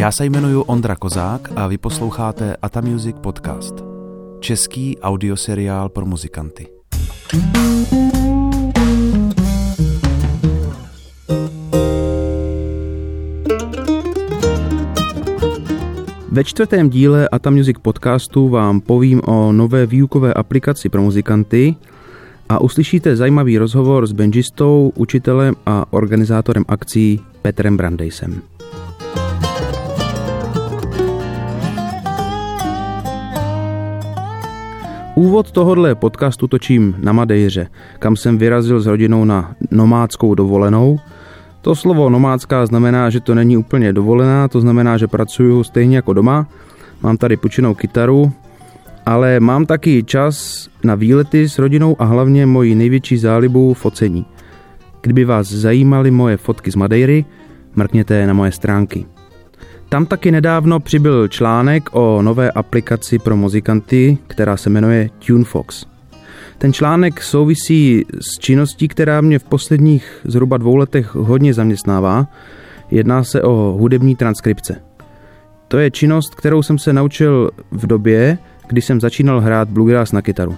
Já se jmenuji Ondra Kozák a vy posloucháte Ata Music Podcast. Český audioseriál pro muzikanty. Ve čtvrtém díle Ata Music podcastu vám povím o nové výukové aplikaci pro muzikanty a uslyšíte zajímavý rozhovor s benžistou, učitelem a organizátorem akcí Petrem Brandejsem. Úvod tohohle podcastu točím na Madejře, kam jsem vyrazil s rodinou na nomádskou dovolenou. To slovo nomádská znamená, že to není úplně dovolená, to znamená, že pracuju stejně jako doma. Mám tady pučenou kytaru, ale mám taky čas na výlety s rodinou a hlavně moji největší zálibu focení. Kdyby vás zajímaly moje fotky z Madeiry, mrkněte na moje stránky. Tam taky nedávno přibyl článek o nové aplikaci pro muzikanty, která se jmenuje TuneFox. Ten článek souvisí s činností, která mě v posledních zhruba dvou letech hodně zaměstnává. Jedná se o hudební transkripce. To je činnost, kterou jsem se naučil v době, kdy jsem začínal hrát bluegrass na kytaru.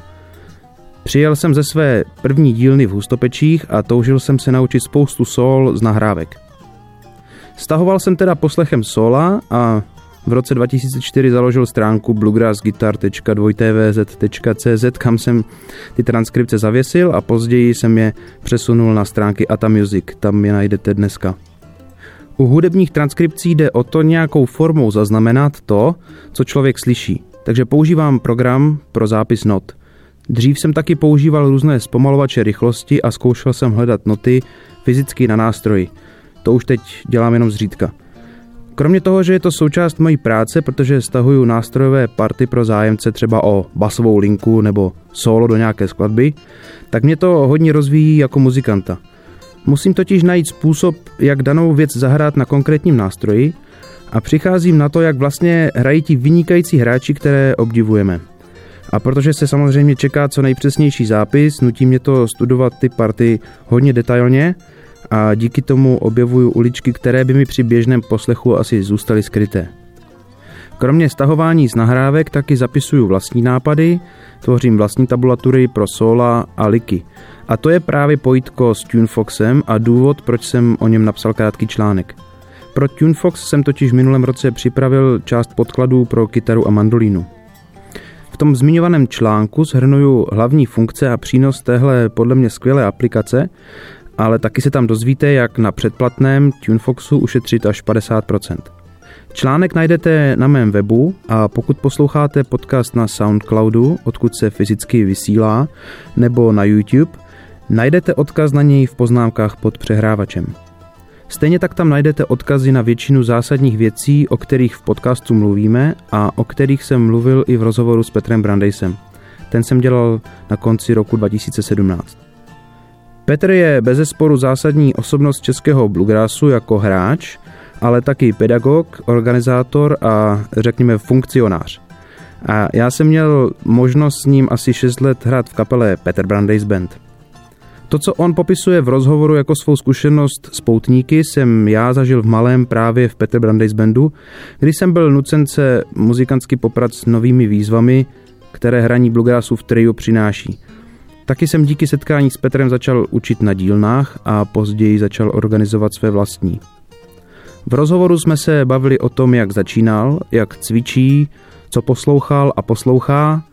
Přijel jsem ze své první dílny v Hustopečích a toužil jsem se naučit spoustu sol z nahrávek. Stahoval jsem teda poslechem sola a v roce 2004 založil stránku bluegrassguitar.2tvz.cz, kam jsem ty transkripce zavěsil a později jsem je přesunul na stránky Ata Music, tam je najdete dneska. U hudebních transkripcí jde o to nějakou formou zaznamenat to, co člověk slyší. Takže používám program pro zápis not. Dřív jsem taky používal různé zpomalovače rychlosti a zkoušel jsem hledat noty fyzicky na nástroji. To už teď dělám jenom zřídka. Kromě toho, že je to součást mojí práce, protože stahuju nástrojové party pro zájemce třeba o basovou linku nebo solo do nějaké skladby, tak mě to hodně rozvíjí jako muzikanta. Musím totiž najít způsob, jak danou věc zahrát na konkrétním nástroji a přicházím na to, jak vlastně hrají ti vynikající hráči, které obdivujeme. A protože se samozřejmě čeká co nejpřesnější zápis, nutí mě to studovat ty party hodně detailně a díky tomu objevuju uličky, které by mi při běžném poslechu asi zůstaly skryté. Kromě stahování z nahrávek taky zapisuju vlastní nápady, tvořím vlastní tabulatury pro sola a liky. A to je právě pojitko s TuneFoxem a důvod, proč jsem o něm napsal krátký článek. Pro TuneFox jsem totiž v minulém roce připravil část podkladů pro kytaru a mandolínu. V tom zmiňovaném článku shrnuju hlavní funkce a přínos téhle podle mě skvělé aplikace, ale taky se tam dozvíte, jak na předplatném TuneFoxu ušetřit až 50%. Článek najdete na mém webu a pokud posloucháte podcast na Soundcloudu, odkud se fyzicky vysílá, nebo na YouTube, najdete odkaz na něj v poznámkách pod přehrávačem. Stejně tak tam najdete odkazy na většinu zásadních věcí, o kterých v podcastu mluvíme a o kterých jsem mluvil i v rozhovoru s Petrem Brandejsem. Ten jsem dělal na konci roku 2017. Petr je bezesporu zásadní osobnost českého bluegrassu jako hráč, ale taky pedagog, organizátor a řekněme funkcionář. A já jsem měl možnost s ním asi 6 let hrát v kapele Peter Brandeis Band. To, co on popisuje v rozhovoru jako svou zkušenost s poutníky, jsem já zažil v malém právě v Peter Brandeis Bandu, kdy jsem byl nucen se muzikantsky poprat s novými výzvami, které hraní bluegrassu v triu přináší. Taky jsem díky setkání s Petrem začal učit na dílnách a později začal organizovat své vlastní. V rozhovoru jsme se bavili o tom, jak začínal, jak cvičí, co poslouchal a poslouchá,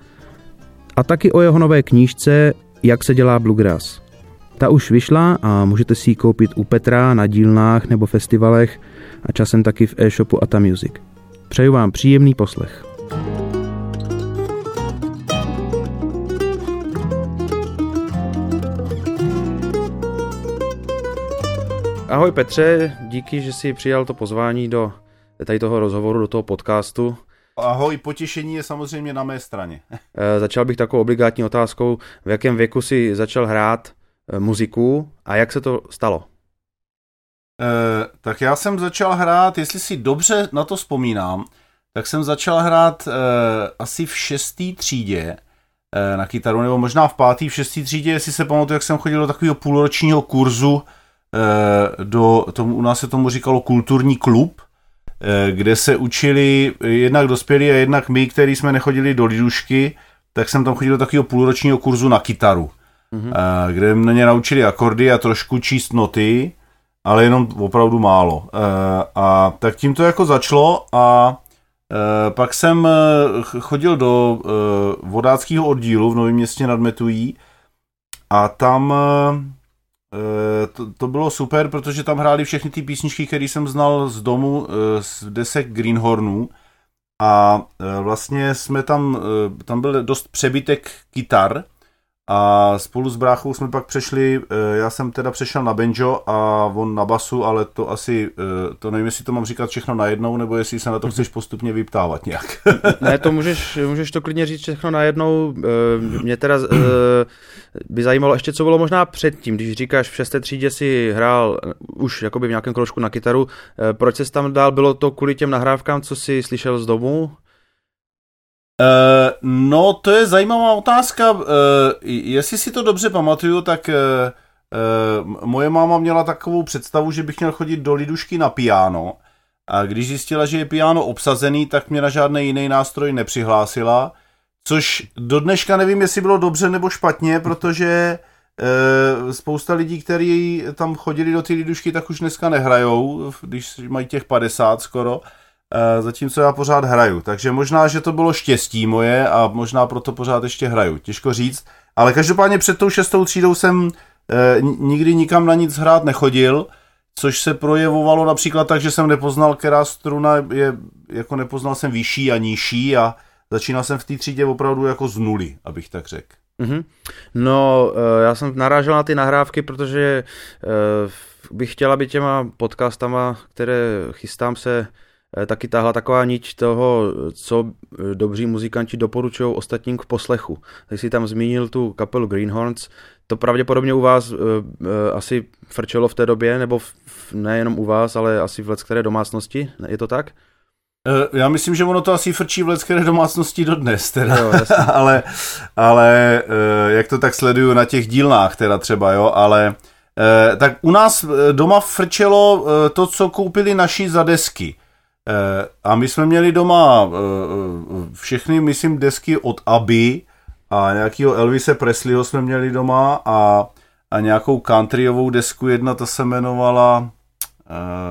a taky o jeho nové knížce Jak se dělá bluegrass. Ta už vyšla a můžete si ji koupit u Petra na dílnách nebo festivalech a časem taky v e-shopu Ata Music. Přeju vám příjemný poslech. Ahoj Petře, díky, že jsi přijal to pozvání do tady toho rozhovoru, do toho podcastu. Ahoj, potěšení je samozřejmě na mé straně. E, začal bych takovou obligátní otázkou, v jakém věku jsi začal hrát e, muziku a jak se to stalo? E, tak já jsem začal hrát, jestli si dobře na to vzpomínám, tak jsem začal hrát e, asi v šestý třídě na kytaru, nebo možná v pátý, v šestý třídě, jestli se pamatuju, jak jsem chodil do takového půlročního kurzu, Eh, do, tomu, u nás se tomu říkalo kulturní klub, kde se učili jednak dospělí a jednak my, který jsme nechodili do lidušky, tak jsem tam chodil do takového půlročního kurzu na kytaru, mm-hmm. kde mě naučili akordy a trošku číst noty, ale jenom opravdu málo. A tak tím to jako začalo a pak jsem chodil do vodáckého oddílu v Novém městě nad Metují a tam Eh, to, to bylo super, protože tam hráli všechny ty písničky, které jsem znal z domu, eh, z desek Greenhornů. A eh, vlastně jsme tam, tam byl dost přebytek kytar a spolu s bráchou jsme pak přešli, já jsem teda přešel na banjo a on na basu, ale to asi, to nevím, jestli to mám říkat všechno najednou, nebo jestli se na to chceš postupně vyptávat nějak. ne, to můžeš, můžeš to klidně říct všechno najednou. Mě teda by zajímalo ještě, co bylo možná předtím, když říkáš v šesté třídě si hrál už jakoby v nějakém kroužku na kytaru, proč se tam dál, bylo to kvůli těm nahrávkám, co jsi slyšel z domu? Uh, no, to je zajímavá otázka. Uh, jestli si to dobře pamatuju, tak uh, moje máma měla takovou představu, že bych měl chodit do lidušky na piano. A když zjistila, že je piano obsazený, tak mě na žádný jiný nástroj nepřihlásila. Což do dneška nevím, jestli bylo dobře nebo špatně, protože spousta lidí, kteří tam chodili do ty lidušky, tak už dneska nehrajou, když mají těch 50 skoro. Eh, zatímco já pořád hraju. Takže možná, že to bylo štěstí moje a možná proto pořád ještě hraju. Těžko říct. Ale každopádně před tou šestou třídou jsem e, nikdy nikam na nic hrát nechodil, což se projevovalo například tak, že jsem nepoznal, která struna je, jako nepoznal jsem vyšší a nižší a začínal jsem v té třídě opravdu jako z nuly, abych tak řekl. Mm-hmm. No, eh, já jsem narážel na ty nahrávky, protože bych chtěla být těma podcastama, které chystám se Eh, taky tahle taková niť toho, co eh, dobří muzikanti doporučují ostatním k poslechu. Když jsi tam zmínil tu kapelu Greenhorns, to pravděpodobně u vás uh, asi frčelo v té době, nebo v, nejenom u vás, ale asi v lecké domácnosti, je to tak? Já myslím, že ono to asi frčí v lecké domácnosti dodnes, teda. Jo, ale, ale jak to tak sleduju na těch dílnách teda třeba, jo, ale tak u nás doma frčelo to, co koupili naši za desky. Eh, a my jsme měli doma eh, eh, všechny, myslím, desky od Aby a nějakého Elvise Presleyho jsme měli doma a, a nějakou countryovou desku, jedna ta se jmenovala,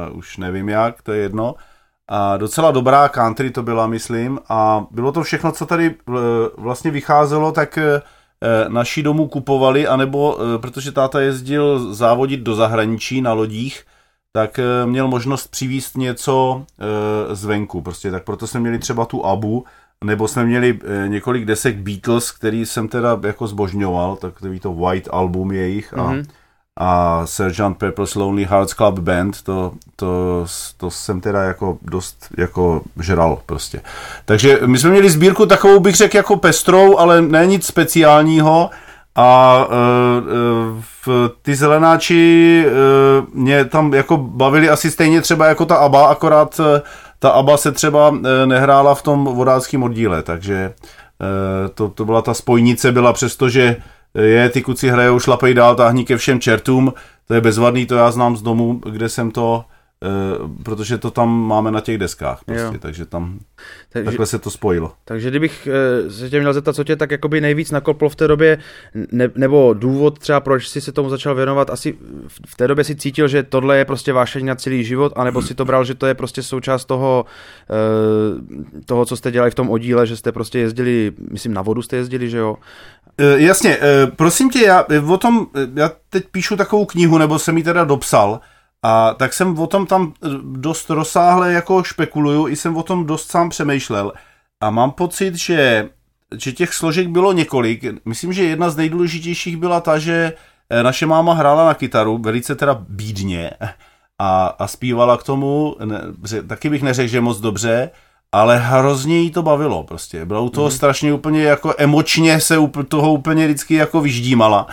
uh, už nevím jak, to je jedno, a docela dobrá country to byla, myslím, a bylo to všechno, co tady vlastně vycházelo, tak naši domů kupovali, anebo protože táta jezdil závodit do zahraničí na lodích, tak eh, měl možnost přivíst něco eh, zvenku, prostě, tak proto jsme měli třeba tu Abu, nebo jsme měli eh, několik desek Beatles, který jsem teda jako zbožňoval, takový to White album jejich a, mm-hmm. a Sgt. Pepper's Lonely Hearts Club Band, to, to, to jsem teda jako dost jako žral prostě. Takže my jsme měli sbírku takovou bych řekl jako pestrou, ale ne nic speciálního, a uh, ty zelenáči uh, mě tam jako bavili asi stejně třeba jako ta ABBA, akorát uh, ta ABBA se třeba uh, nehrála v tom vodáckém oddíle, takže uh, to, to byla ta spojnice, byla přesto, že je, ty kuci hrajou, šlapej dál, táhní ke všem čertům, to je bezvadný, to já znám z domu, kde jsem to Uh, protože to tam máme na těch deskách, prostě, takže tam takže, takhle se to spojilo. Takže kdybych uh, se tě měl zeptat, co tě tak jakoby nejvíc nakoplo v té době, ne, nebo důvod třeba, proč jsi se tomu začal věnovat, asi v té době si cítil, že tohle je prostě vášení na celý život, anebo si to bral, že to je prostě součást toho, uh, toho, co jste dělali v tom oddíle, že jste prostě jezdili, myslím na vodu jste jezdili, že jo? Jasně, prosím tě, já o tom, já teď píšu takovou knihu, nebo jsem ji teda dopsal, a tak jsem o tom tam dost rozsáhle jako špekuluju, i jsem o tom dost sám přemýšlel. A mám pocit, že, že těch složek bylo několik. Myslím, že jedna z nejdůležitějších byla ta, že eh, naše máma hrála na kytaru, velice teda bídně, a, a zpívala k tomu, ne, taky bych neřekl, že moc dobře, ale hrozně jí to bavilo prostě. Byla u toho mm. strašně úplně jako emočně se toho úplně vždycky jako vyždímala.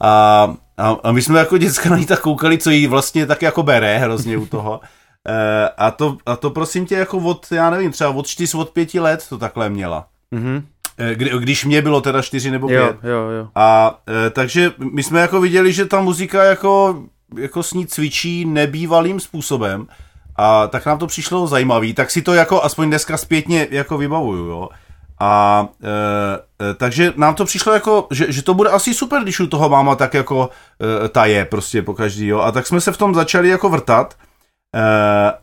A a, a my jsme jako děcka na ní tak koukali, co jí vlastně tak jako bere hrozně u toho. E, a, to, a to prosím tě jako od, já nevím, třeba od 4, od 5 let to takhle měla. Mm-hmm. Kdy, když mě bylo teda 4 nebo 5. Jo, jo, jo. A e, takže my jsme jako viděli, že ta muzika jako, jako s ní cvičí nebývalým způsobem. A tak nám to přišlo zajímavý, tak si to jako aspoň dneska zpětně jako vybavuju, jo. A e, e, takže nám to přišlo jako, že, že to bude asi super, když u toho máma tak jako e, ta je prostě po každý, jo. A tak jsme se v tom začali jako vrtat. E,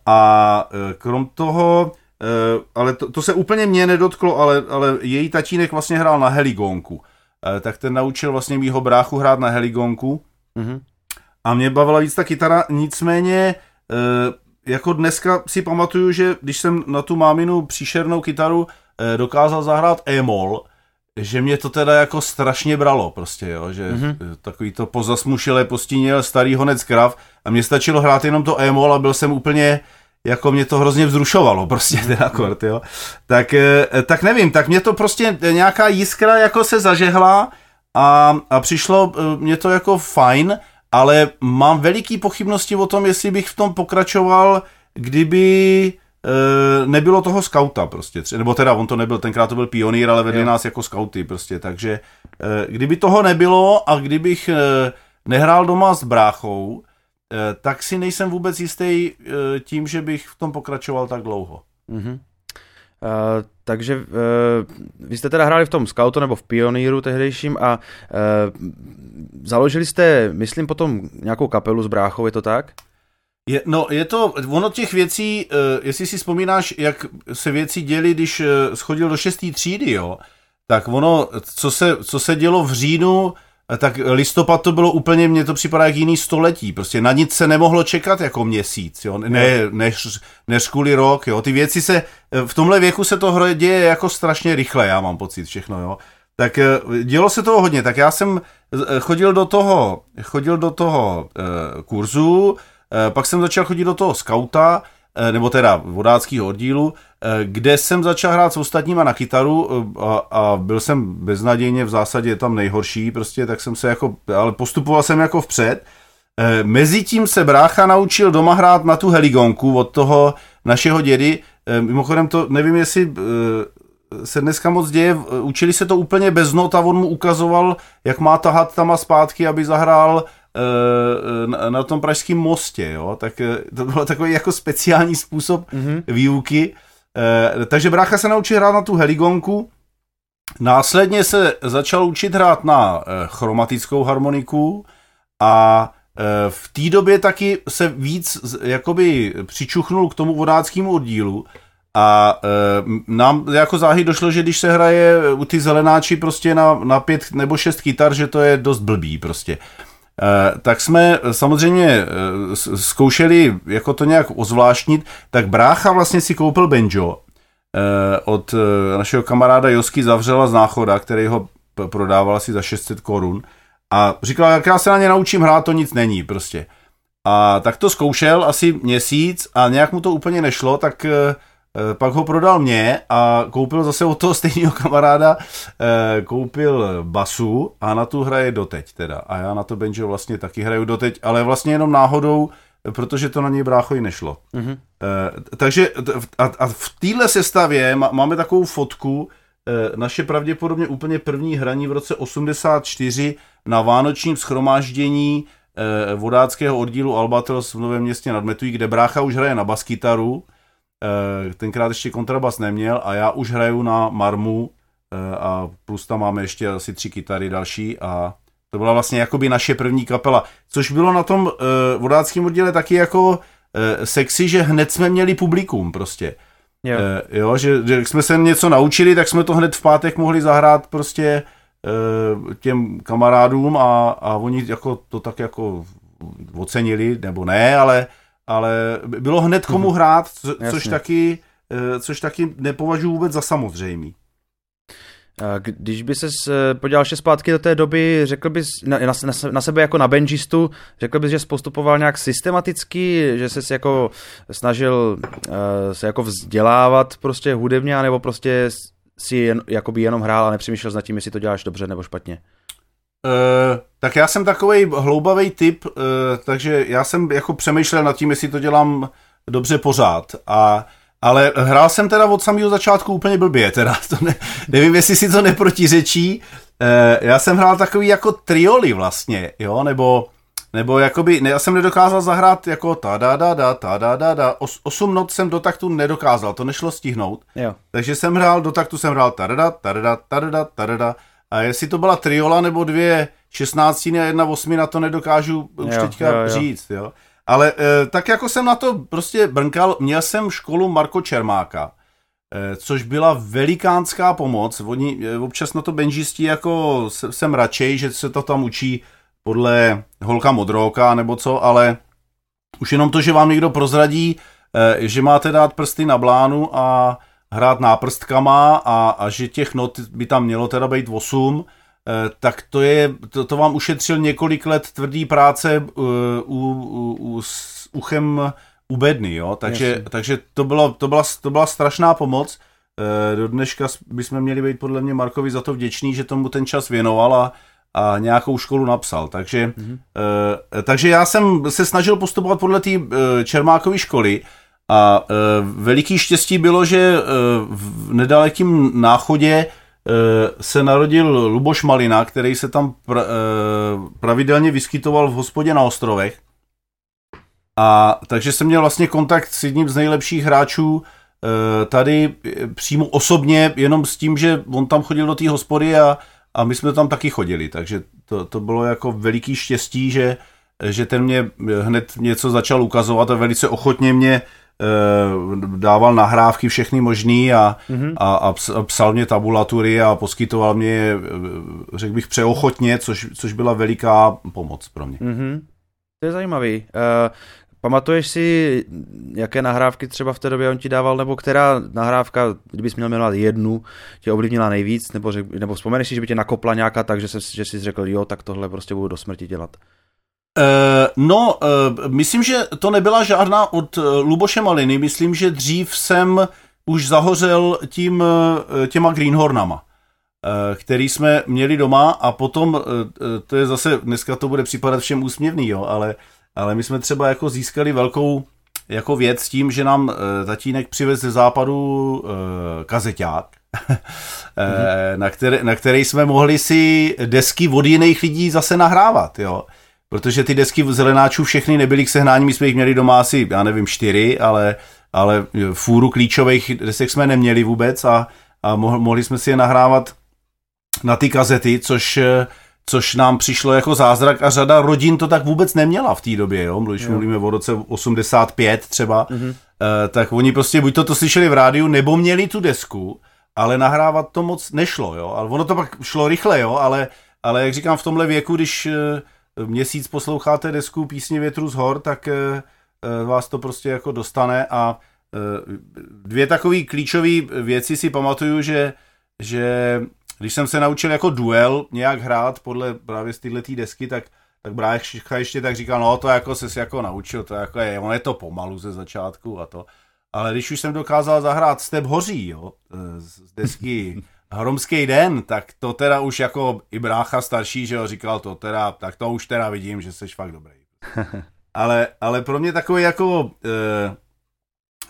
a e, krom toho, e, ale to, to se úplně mě nedotklo, ale, ale její tatínek vlastně hrál na heligonku. E, tak ten naučil vlastně mýho bráchu hrát na heligonku. Mm-hmm. A mě bavila víc ta kytara, nicméně e, jako dneska si pamatuju, že když jsem na tu máminu příšernou kytaru dokázal zahrát e-mol, že mě to teda jako strašně bralo prostě, jo, že mm-hmm. takový to pozasmušilé postínil starý honec krav a mě stačilo hrát jenom to e-mol a byl jsem úplně, jako mě to hrozně vzrušovalo prostě ten mhm. akord, jo. Tak, eh, tak nevím, tak mě to prostě nějaká jiskra jako se zažehla a, a přišlo mě to jako fajn, ale mám veliký pochybnosti o tom, jestli bych v tom pokračoval, kdyby e, nebylo toho skauta prostě, nebo teda on to nebyl, tenkrát to byl pionýr, ale vedli jo. nás jako skauty prostě, takže e, kdyby toho nebylo a kdybych e, nehrál doma s bráchou, tak si nejsem vůbec jistý tím, že bych v tom pokračoval tak dlouho. Mm-hmm. Uh, takže uh, vy jste teda hráli v tom Scoutu nebo v Pioníru tehdejším a uh, založili jste, myslím, potom nějakou kapelu s bráchou, je to tak? Je, no, je to, ono těch věcí, uh, jestli si vzpomínáš, jak se věci děly, když uh, schodil do šestý třídy, jo, tak ono, co se, co se dělo v říjnu, eh, tak listopad to bylo úplně, mně to připadá jak jiný století, prostě na nic se nemohlo čekat jako měsíc, jo, ne, než, než kvůli rok, jo, ty věci se, v tomhle věku se to děje jako strašně rychle, já mám pocit všechno, jo, tak dělo se toho hodně, tak já jsem chodil do toho, chodil do toho uh, kurzu, pak jsem začal chodit do toho skauta, eh, nebo teda vodáckého oddílu, eh, kde jsem začal hrát s ostatníma na kytaru a, a byl jsem beznadějně v zásadě tam nejhorší, prostě tak jsem se jako, ale postupoval jsem jako vpřed. Mezitím se brácha naučil doma hrát na tu heligonku od toho našeho dědy. Mimochodem to nevím, jestli se dneska moc děje, učili se to úplně bez not a on mu ukazoval, jak má tahat tam a zpátky, aby zahrál Eh, na, na tom pražském mostě, jo, tak eh, to byl takový jako speciální způsob mm-hmm. výuky. Eh, takže brácha se naučil hrát na tu heligonku, následně se začal učit hrát na chromatickou harmoniku a v té době taky se víc jakoby přičuchnul k tomu vodáckému oddílu a e, nám jako záhy došlo, že když se hraje u ty zelenáči prostě na, na pět nebo šest kytar, že to je dost blbý prostě. Eh, tak jsme samozřejmě eh, zkoušeli jako to nějak ozvláštnit, tak brácha vlastně si koupil banjo eh, od našeho kamaráda Josky Zavřela z Náchoda, který ho prodával asi za 600 korun a říkal, jak já se na ně naučím hrát, to nic není prostě. A tak to zkoušel asi měsíc a nějak mu to úplně nešlo, tak Eh, pak ho prodal mě a koupil zase od toho stejného kamaráda, eh, koupil basu a na tu hraje doteď teda. A já na to banjo vlastně taky hraju doteď, ale vlastně jenom náhodou, protože to na něj bráchovi nešlo. Mm-hmm. Takže a, a v téhle sestavě máme takovou fotku, naše pravděpodobně úplně první hraní v roce 84 na vánočním schromáždění vodáckého oddílu Albatros v Novém městě nad Metují, kde brácha už hraje na baskytaru Eh, tenkrát ještě kontrabas neměl a já už hraju na marmu eh, a plus tam máme ještě asi tři kytary další a to byla vlastně jakoby naše první kapela, což bylo na tom uh, vodáckém odděle taky jako uh, sexy, že hned jsme měli publikum prostě. Jo, uh, jo že, že jsme se něco naučili, tak jsme to hned v pátek mohli zahrát prostě uh, těm kamarádům a, a oni jako to tak jako ocenili, nebo ne, ale ale bylo hned komu mm-hmm. hrát, co, což, taky, eh, což taky nepovažuji vůbec za samozřejmý. Když by se podíval ještě zpátky do té doby, řekl bys na, na, na sebe jako na benžistu, řekl bys, že jsi postupoval nějak systematicky, že jsi jako snažil uh, se jako vzdělávat prostě hudebně, nebo prostě si jen, jakoby jenom hrál a nepřemýšlel nad tím, jestli to děláš dobře nebo špatně? Uh, tak já jsem takový hloubavý typ, uh, takže já jsem jako přemýšlel nad tím, jestli to dělám dobře pořád. A, ale hrál jsem teda od samého začátku úplně blbě, teda to ne, nevím, jestli si to neprotiřečí. Uh, já jsem hrál takový jako trioli vlastně, jo, nebo nebo jakoby, ne, já jsem nedokázal zahrát jako ta da da da ta da da da, Os, osm not jsem do taktu nedokázal, to nešlo stihnout, jo. takže jsem hrál, do taktu jsem hrál ta da da ta da ta da ta da a jestli to byla triola nebo dvě šestnáctiny a jedna osmina, to nedokážu už jo, teďka jo, jo. říct, jo. Ale e, tak jako jsem na to prostě brnkal, měl jsem školu Marko Čermáka, e, což byla velikánská pomoc. Oni e, občas na to benžistí jako jsem radšej, že se to tam učí podle holka modroka nebo co, ale už jenom to, že vám někdo prozradí, e, že máte dát prsty na blánu a hrát náprstkama a, a že těch not by tam mělo teda být 8, Eh, tak to, je, to, to vám ušetřil několik let tvrdý práce uh, u, u, u, s uchem u bedny, jo? Takže, takže to, bylo, to, byla, to byla strašná pomoc. Uh, do dneška bychom měli být podle mě Markovi za to vděční, že tomu ten čas věnoval a, a nějakou školu napsal. Takže, mm-hmm. takže já jsem se snažil postupovat podle té Čermákové školy a uh, veliký štěstí bylo, že uh, v nedalekém náchodě Eh, se narodil Luboš Malina, který se tam pra, eh, pravidelně vyskytoval v hospodě na ostrovech. A takže jsem měl vlastně kontakt s jedním z nejlepších hráčů eh, tady přímo osobně, jenom s tím, že on tam chodil do té hospody a, a my jsme tam taky chodili. Takže to, to bylo jako veliký štěstí, že, že ten mě hned něco začal ukazovat a velice ochotně mě dával nahrávky všechny možný a, mm-hmm. a, a psal mě tabulatury a poskytoval mě, eh, řekl bych, přeochotně, což, což byla veliká pomoc pro mě. Mm-hmm. To je zajímavý. Uh, pamatuješ si, jaké nahrávky třeba v té době on ti dával, nebo která nahrávka, kdybys měl jmenovat jednu, tě ovlivnila nejvíc, nebo, řek, nebo vzpomeneš si, že by tě nakopla nějaká tak, že, se, že jsi řekl, jo, tak tohle prostě budu do smrti dělat. Uh, no, uh, myslím, že to nebyla žádná od uh, Luboše Maliny. Myslím, že dřív jsem už zahořel tím, těma Greenhornama, který jsme měli doma a potom, to je zase, dneska to bude připadat všem úsměvný, jo, ale, ale my jsme třeba jako získali velkou jako věc s tím, že nám tatínek přivez ze západu kazeťák, mm-hmm. na, který, na který jsme mohli si desky od jiných lidí zase nahrávat, jo protože ty desky zelenáčů všechny nebyly k sehnání, my jsme jich měli doma asi, já nevím, čtyři, ale, ale fůru klíčových desek jsme neměli vůbec a, a mohli jsme si je nahrávat na ty kazety, což, což nám přišlo jako zázrak a řada rodin to tak vůbec neměla v té době, jo? když jo. mluvíme o roce 85 třeba, mm-hmm. tak oni prostě buď to, to slyšeli v rádiu, nebo měli tu desku, ale nahrávat to moc nešlo, jo, ale ono to pak šlo rychle, jo, ale, ale jak říkám, v tomhle věku, když měsíc posloucháte desku písně Větru z hor, tak eh, eh, vás to prostě jako dostane a eh, dvě takové klíčové věci si pamatuju, že, že když jsem se naučil jako duel nějak hrát podle právě z této desky, tak tak Brácha ještě tak říkal, no to jako se jako naučil, to jako je, on je to pomalu ze začátku a to. Ale když už jsem dokázal zahrát Step hoří, jo, z desky Hromský den, tak to teda už jako i brácha starší, že jo, říkal to teda, tak to už teda vidím, že jsi fakt dobrý. ale, ale pro mě takový jako uh,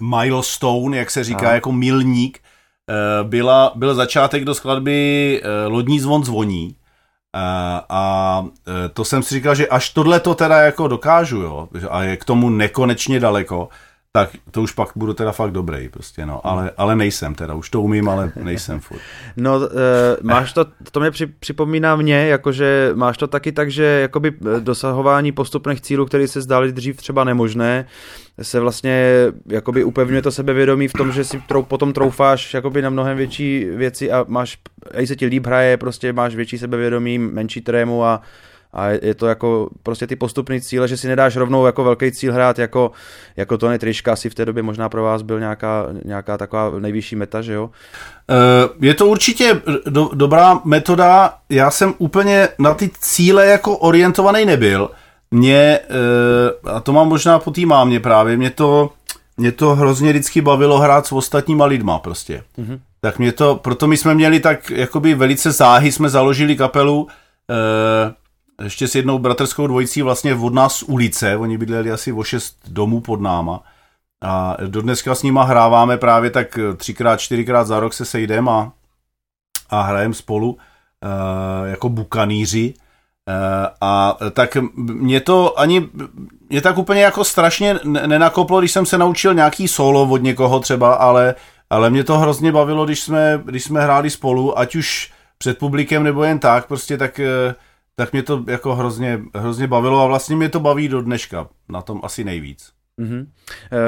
milestone, jak se říká, Aha. jako milník, uh, byla, byl začátek do skladby uh, Lodní zvon zvoní. Uh, a uh, to jsem si říkal, že až tohle to teda jako dokážu, jo, a je k tomu nekonečně daleko, tak to už pak budu teda fakt dobrý prostě, no, ale, ale nejsem teda, už to umím, ale nejsem furt. No, e, máš to, to mě při, připomíná mě, jakože máš to taky tak, že jakoby eh, dosahování postupných cílů, které se zdály dřív třeba nemožné, se vlastně jakoby upevňuje to sebevědomí v tom, že si trou, potom troufáš jakoby na mnohem větší věci a máš, i se ti líp hraje, prostě máš větší sebevědomí, menší trému a a je to jako prostě ty postupné cíle, že si nedáš rovnou jako velký cíl hrát jako, jako Tony Triška, asi v té době možná pro vás byl nějaká, nějaká taková nejvyšší meta, že jo? Eh, je to určitě do, dobrá metoda, já jsem úplně na ty cíle jako orientovaný nebyl, mě, eh, a to mám možná po té mámě právě, mě to, mě to hrozně vždycky bavilo hrát s ostatníma lidma prostě. Mm-hmm. Tak mě to, proto my jsme měli tak jakoby velice záhy, jsme založili kapelu, eh, ještě s jednou bratrskou dvojicí vlastně od nás z ulice, oni bydleli asi o šest domů pod náma. A do dneska s nima hráváme právě tak třikrát, čtyřikrát za rok se sejdeme a, a hrajeme spolu uh, jako bukaníři. A tak mě to ani, mě tak úplně jako strašně nenakoplo, když jsem se naučil nějaký solo od někoho třeba, ale, ale mě to hrozně bavilo, když jsme, když jsme hráli spolu, ať už před publikem nebo jen tak, prostě tak, eh, tak mě to jako hrozně, hrozně bavilo a vlastně mě to baví do dneška, na tom asi nejvíc. Mm-hmm.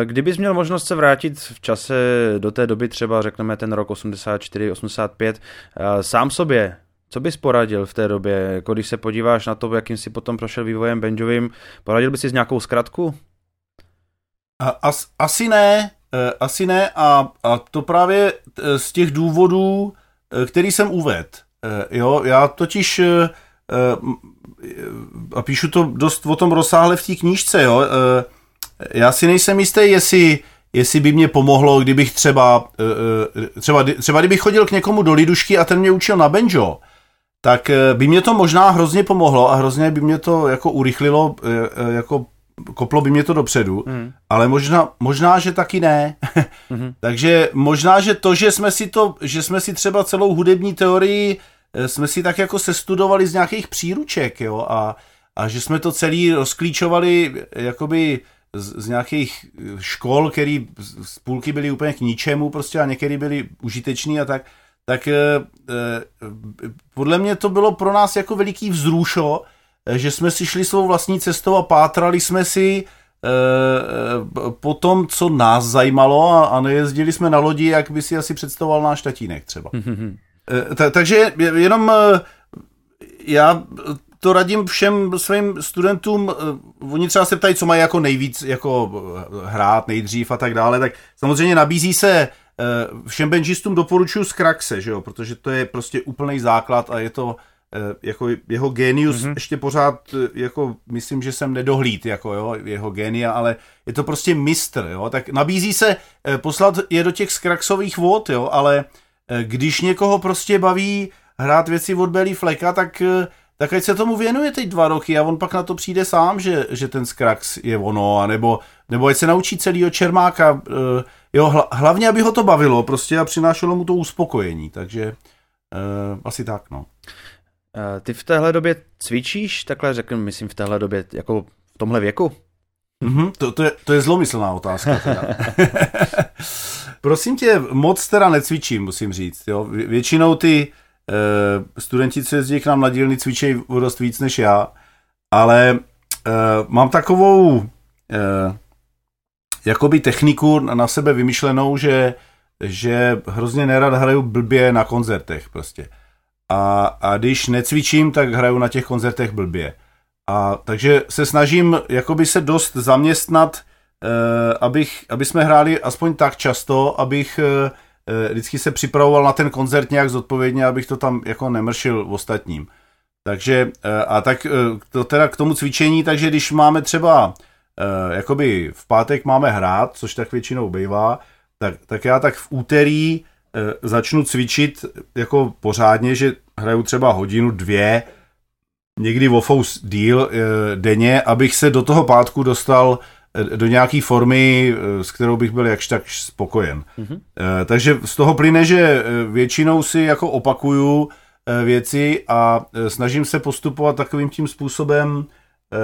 Kdybys měl možnost se vrátit v čase do té doby, třeba řekneme ten rok 84, 85, eh, sám sobě, co bys poradil v té době? Jako když se podíváš na to, jakým si potom prošel vývojem Benjovým, poradil bys si s nějakou zkratku? As, asi ne, asi ne a, a to právě z těch důvodů, který jsem uvedl. Jo, já totiž a píšu to dost o tom rozsáhle v té knížce, jo. Já si nejsem jistý, jestli, jestli by mě pomohlo, kdybych třeba, třeba, třeba kdybych chodil k někomu do lidušky a ten mě učil na banjo, tak by mě to možná hrozně pomohlo a hrozně by mě to jako urychlilo, jako koplo by mě to dopředu, mm. ale možná, možná, že taky ne. mm-hmm. Takže možná, že to, že jsme si to, že jsme si třeba celou hudební teorii eh, jsme si tak jako sestudovali z nějakých příruček, jo, a, a že jsme to celý rozklíčovali eh, jakoby z, z nějakých eh, škol, který z půlky byly úplně k ničemu prostě a některý byly užiteční a tak, tak eh, podle mě to bylo pro nás jako veliký vzrušo, že jsme si šli svou vlastní cestou a pátrali jsme si po tom, co nás zajímalo a, a nejezdili jsme na lodi, jak by si asi představoval náš tatínek třeba. E, ta, takže jenom e, já to radím všem svým studentům, oni třeba se ptají, co mají jako nejvíc jako hrát nejdřív a tak dále, tak samozřejmě nabízí se všem benžistům doporučuji z Kraxe, že jo, protože to je prostě úplný základ a je to Eh, jako jeho genius mm-hmm. ještě pořád, eh, jako myslím, že jsem nedohlíd, jako jo, jeho genia, ale je to prostě mistr, jo, tak nabízí se eh, poslat je do těch skraxových vod, jo, ale když někoho prostě baví hrát věci od Belly Fleka, tak tak ať se tomu věnuje teď dva roky a on pak na to přijde sám, že, že ten Skrax je ono, anebo, nebo ať se naučí celýho Čermáka, jo, hlavně, aby ho to bavilo prostě a přinášelo mu to uspokojení, takže asi tak, no. Eh, ty v téhle době cvičíš, takhle řeknu, myslím v téhle době, jako v tomhle věku? Mm-hmm, to, to, je, to je zlomyslná otázka. Prosím tě, moc teda necvičím, musím říct. Jo. Většinou ty uh, studenti, co jezdí k nám na dílny, cvičí o dost víc než já, ale uh, mám takovou uh, jakoby techniku na sebe vymyšlenou, že, že hrozně nerad hraju blbě na koncertech prostě. A, a když necvičím, tak hraju na těch koncertech blbě. A takže se snažím jakoby se dost zaměstnat, abych, aby jsme hráli aspoň tak často, abych eh, eh, vždycky se připravoval na ten koncert nějak zodpovědně, abych to tam jako nemršil ostatním. Takže eh, a tak eh, to teda k tomu cvičení, takže když máme třeba eh, jakoby v pátek máme hrát, což tak většinou bývá, tak, tak já tak v úterý Eh, začnu cvičit jako pořádně, že hraju třeba hodinu, dvě, někdy Wofous díl eh, denně, abych se do toho pátku dostal eh, do nějaké formy, s kterou bych byl jakž tak spokojen. Mm-hmm. Takže z toho plyne, že většinou si jako opakuju věci a snažím se postupovat takovým tím způsobem,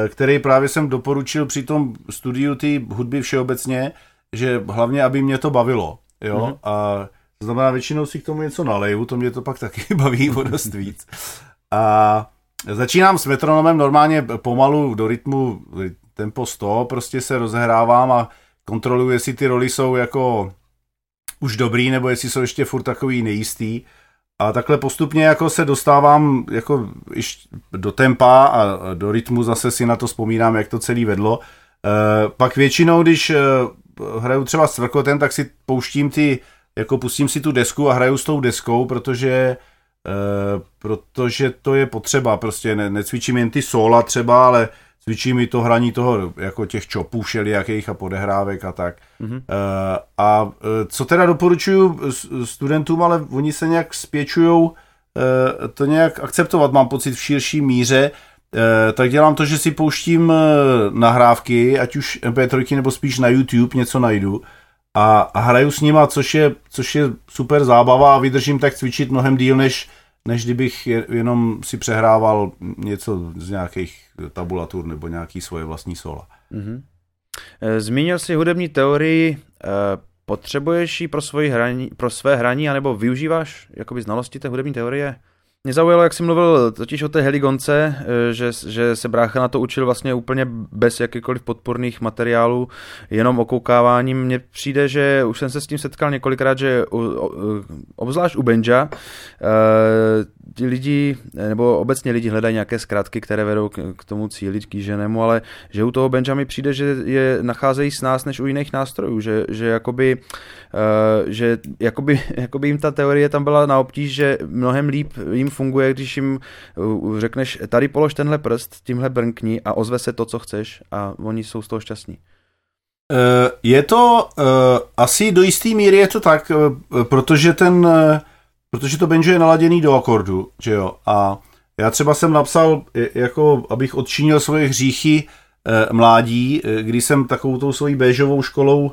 který právě jsem doporučil při tom studiu té hudby všeobecně, že hlavně, aby mě to bavilo. Jo? Mm-hmm. A to znamená, většinou si k tomu něco naleju, to mě to pak taky baví o dost víc. A začínám s metronomem normálně pomalu do rytmu tempo 100, prostě se rozehrávám a kontroluji, jestli ty roli jsou jako už dobrý, nebo jestli jsou ještě furt takový nejistý. A takhle postupně jako se dostávám jako do tempa a do rytmu zase si na to vzpomínám, jak to celý vedlo. E, pak většinou, když e, hraju třeba s Vrkotem, tak si pouštím ty jako pustím si tu desku a hraju s tou deskou, protože Uh, protože to je potřeba, prostě ne, necvičím jen ty sola třeba, ale cvičím i to hraní toho, jako těch čopů všelijakých a podehrávek a tak. Mm-hmm. Uh, a uh, co teda doporučuju studentům, ale oni se nějak spěčují uh, to nějak akceptovat, mám pocit v širší míře, tak dělám to, že si pouštím nahrávky, ať už MP3 nebo spíš na YouTube něco najdu a, a hraju s nima, což je, což je super zábava a vydržím tak cvičit mnohem díl než, než kdybych jenom si přehrával něco z nějakých tabulatur nebo nějaký svoje vlastní sola. Mm-hmm. Zmínil jsi hudební teorii, potřebuješ ji pro, svoji hraní, pro své hraní, anebo využíváš jakoby znalosti té hudební teorie? Mě zaujalo, jak jsi mluvil totiž o té heligonce, eh, že, že se brácha na to učil vlastně úplně bez jakýkoliv podporných materiálů, jenom okoukáváním. Mně přijde, že už jsem se s tím setkal několikrát, že obzvlášť u Benja eh, ti lidi, nebo obecně lidi hledají nějaké zkratky, které vedou k tomu cíli kýženému, ale že u toho Benja mi přijde, že je nacházejí s nás než u jiných nástrojů, že, že jakoby, že jakoby, jakoby jim ta teorie tam byla na obtíž, že mnohem líp jim funguje, když jim uh, řekneš, tady polož tenhle prst, tímhle brnkni a ozve se to, co chceš a oni jsou z toho šťastní. Uh, je to uh, asi do jisté míry je to tak, uh, protože ten uh, protože to banjo je naladěný do akordu, že jo, a já třeba jsem napsal, jako abych odčinil svoje hříchy mládí, e, kdy jsem takovou tou svojí béžovou školou,